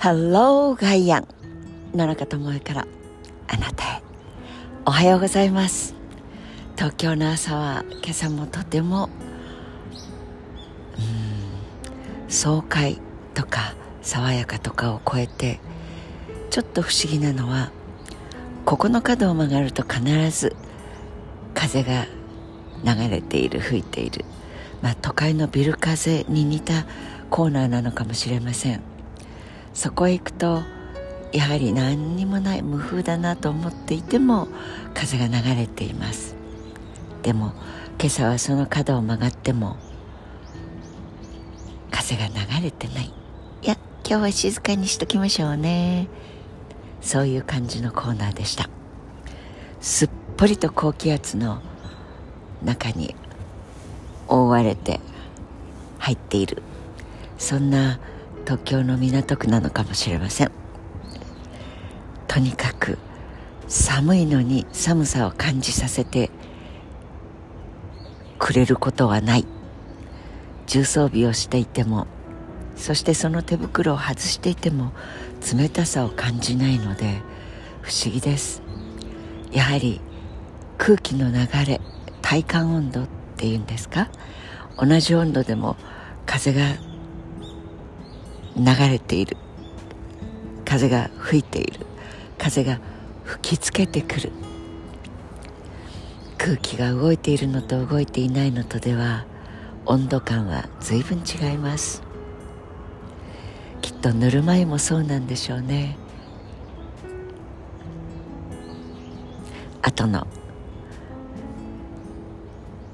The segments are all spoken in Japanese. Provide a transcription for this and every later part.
ハローガイアン野中智恵からあなたへ。おはようございます。東京の朝は今朝もとてもうん爽快とか爽やかとかを超えてちょっと不思議なのはここの角を曲がると必ず風が流れている吹いている、まあ、都会のビル風に似たコーナーなのかもしれません。そこへ行くとやはり何にもない無風だなと思っていても風が流れています。でも今朝はその角を曲がっても風が流れてない。いや今日は静かにしときましょうね。そういう感じのコーナーでした。すっぽりと高気圧の中に覆われて入っている。そんな東京の港区なのかもしれません。とにかく寒いのに寒さを感じさせてくれることはない。重装備をしていてもそしてその手袋を外していても冷たさを感じないので不思議です。やはり空気の流れ体感温度っていうんですか？同じ温度でも風が流れている。風が吹いている。風が吹きつけてくる。空気が動いているのと動いていないのとでは温度感は随分違います。きっとぬるま湯もそうなんでしょうね。後の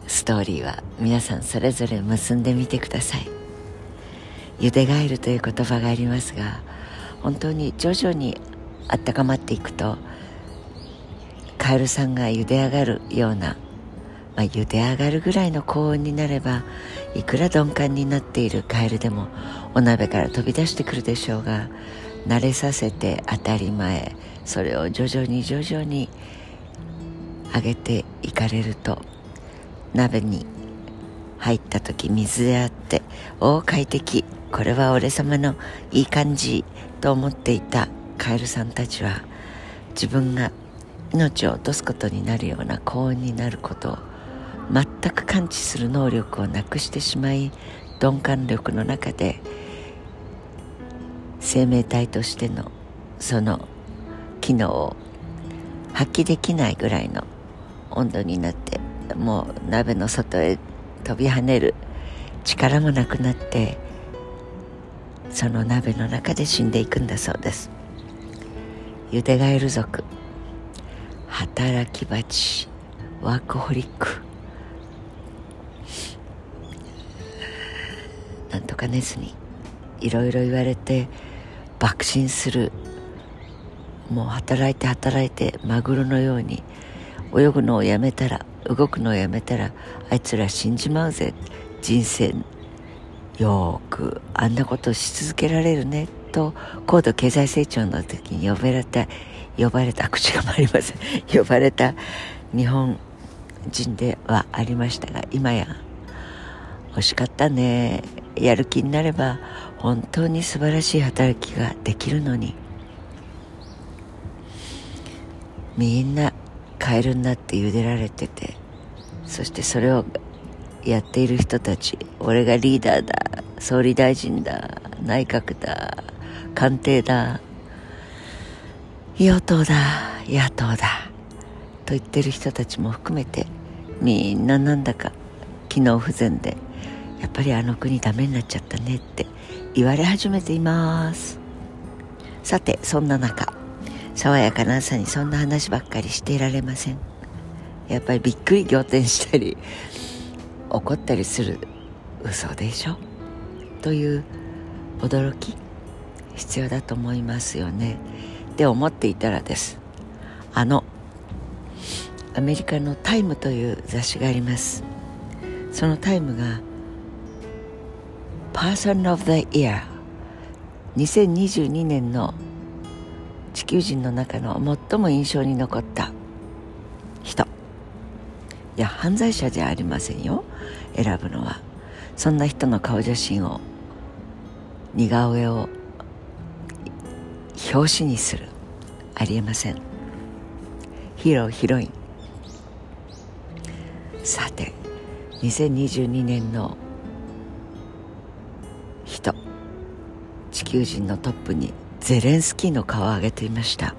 ストーリーは皆さんそれぞれ結んでみてください。ゆでガエルという言葉がありますが本当に徐々に温かまっていくとカエルさんが茹で上がるような、まあ、茹で上がるぐらいの高温になればいくら鈍感になっているカエルでもお鍋から飛び出してくるでしょうが慣れさせて当たり前それを徐々に徐々に上げていかれると鍋に入った時水であって大快適これは俺様のいい感じと思っていたカエルさんたちは自分が命を落とすことになるような高温になることを全く感知する能力をなくしてしまい鈍感力の中で生命体としてのその機能を発揮できないぐらいの温度になってもう鍋の外へ飛び跳ねる力もなくなってその鍋の中で死んでいくんだそうです。ユデガエル族。働き蜂。ワークホリック。なんとか寝ずにいろいろ言われて爆心する。もう働いて働いてマグロのように泳ぐのをやめたら動くのをやめたらあいつら死んじまうぜ。人生よくあんなことし続けられるねと高度経済成長の時に呼ばれた呼ばれた口が回りません。呼ばれた日本人ではありましたが今や惜しかったね。やる気になれば本当に素晴らしい働きができるのに。みんなカエルになって茹でられててそしてそれをやっている人たち俺がリーダーだ総理大臣だ内閣だ官邸だ与党だ野党だと言ってる人たちも含めてみんななんだか機能不全でやっぱりあの国ダメになっちゃったねって言われ始めています。さてそんな中爽やかな朝にそんな話ばっかりしていられません。やっぱりびっくり仰天したり怒ったりする嘘でしょ？という驚き必要だと思いますよね。って思っていたらです。あのアメリカの「タイム」という雑誌があります。その「タイム」が「Person of the Year」2022年の地球人の中の最も印象に残った。いや犯罪者じゃありませんよ。選ぶのは。そんな人の顔写真を似顔絵を表紙にする。ありえません。ヒーローヒロイン。さて2022年の人。地球人のトップにゼレンスキーの顔を挙げていました。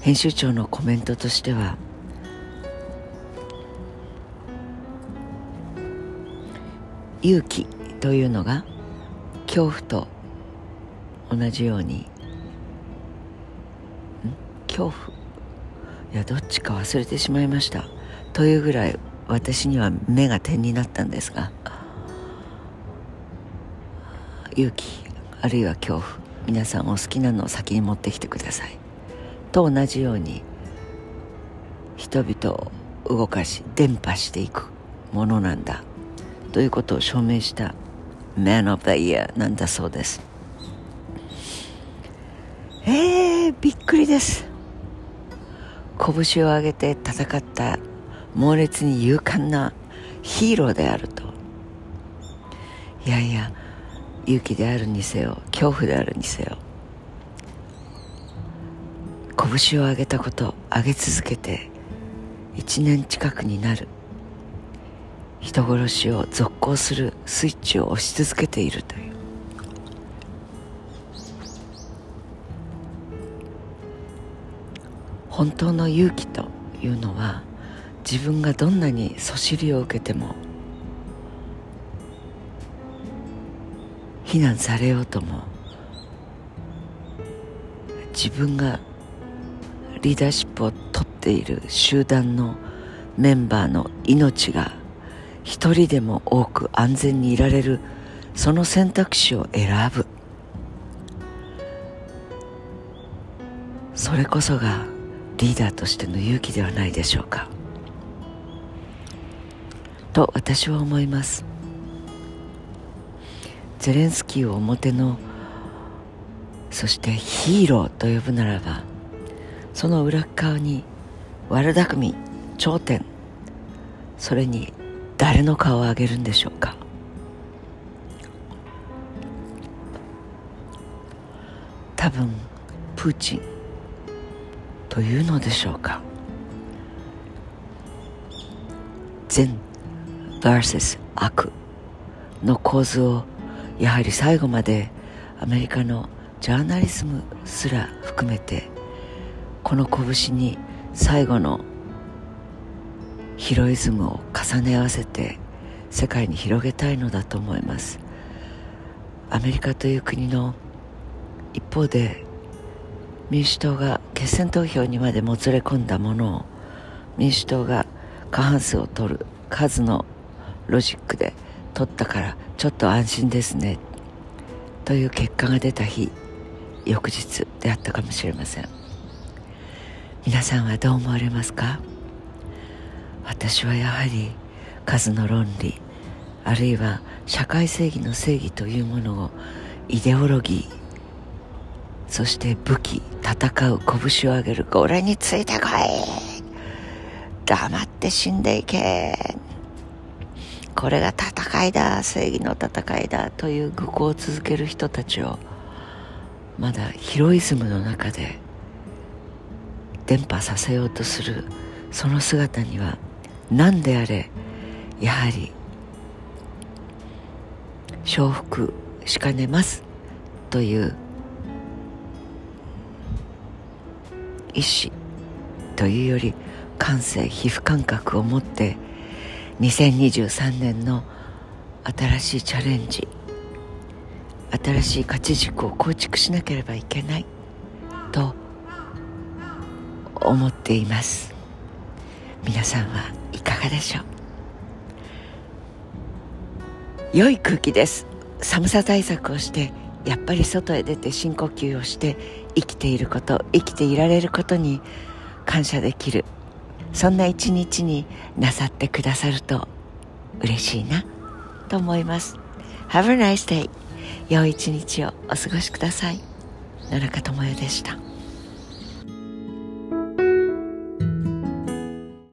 編集長のコメントとしては勇気というのが恐怖。と同じように恐怖。いやどっちか忘れてしまいました。というぐらい私には目が点になったんですが。勇気あるいは恐怖。皆さんお好きなのを先に持ってきてください。と同じように人々を動かし伝播していくものなんだ。ということを証明した Man of the Year なんだそうです。えー、びっくりです。拳を上げて戦った猛烈に勇敢なヒーローであると。いやいや勇気であるにせよ恐怖であるにせよ。拳を上げたこと上げ続けて1年近くになる。人殺しを続行するスイッチを押し続けているという。本当の勇気というのは自分がどんなにそしりを受けても非難されようとも自分がリーダーシップを取っている集団のメンバーの命が一人でも多く安全にいられるその選択肢を選ぶ。それこそがリーダーとしての勇気ではないでしょうか。と私は思います。ゼレンスキーを表のそしてヒーローと呼ぶならばその裏側に悪巧み頂点それに誰の顔を上げるんでしょうか？多分プーチンというのでしょうか？善 vs 悪の構図をやはり最後までアメリカのジャーナリズムすら含めてこの拳に最後のヒロイズムを重ね合わせて世界に広げたいのだと思います。アメリカという国の一方で民主党が決選投票にまでもつれ込んだものを民主党が過半数を取る数のロジックで取ったからちょっと安心ですねという結果が出た日翌日であったかもしれません。皆さんはどう思われますか？私はやはり数の論理あるいは社会正義の正義というものをイデオロギーそして武器戦う拳を上げる俺についてこい。黙って死んでいけこれが戦いだ正義の戦いだという愚行を続ける人たちをまだヒロイズムの中で伝播させようとするその姿には何であれやはり承服しかねますという意志というより感性皮膚感覚を持って2023年の新しいチャレンジ新しい価値軸を構築しなければいけないと思っています。皆さんはいかがでしょう？良い空気です。寒さ対策をしてやっぱり外へ出て深呼吸をして生きていること生きていられることに感謝できる。そんな一日になさってくださると嬉しいなと思います。Have a nice day 良い一日をお過ごしください。野中智代でした。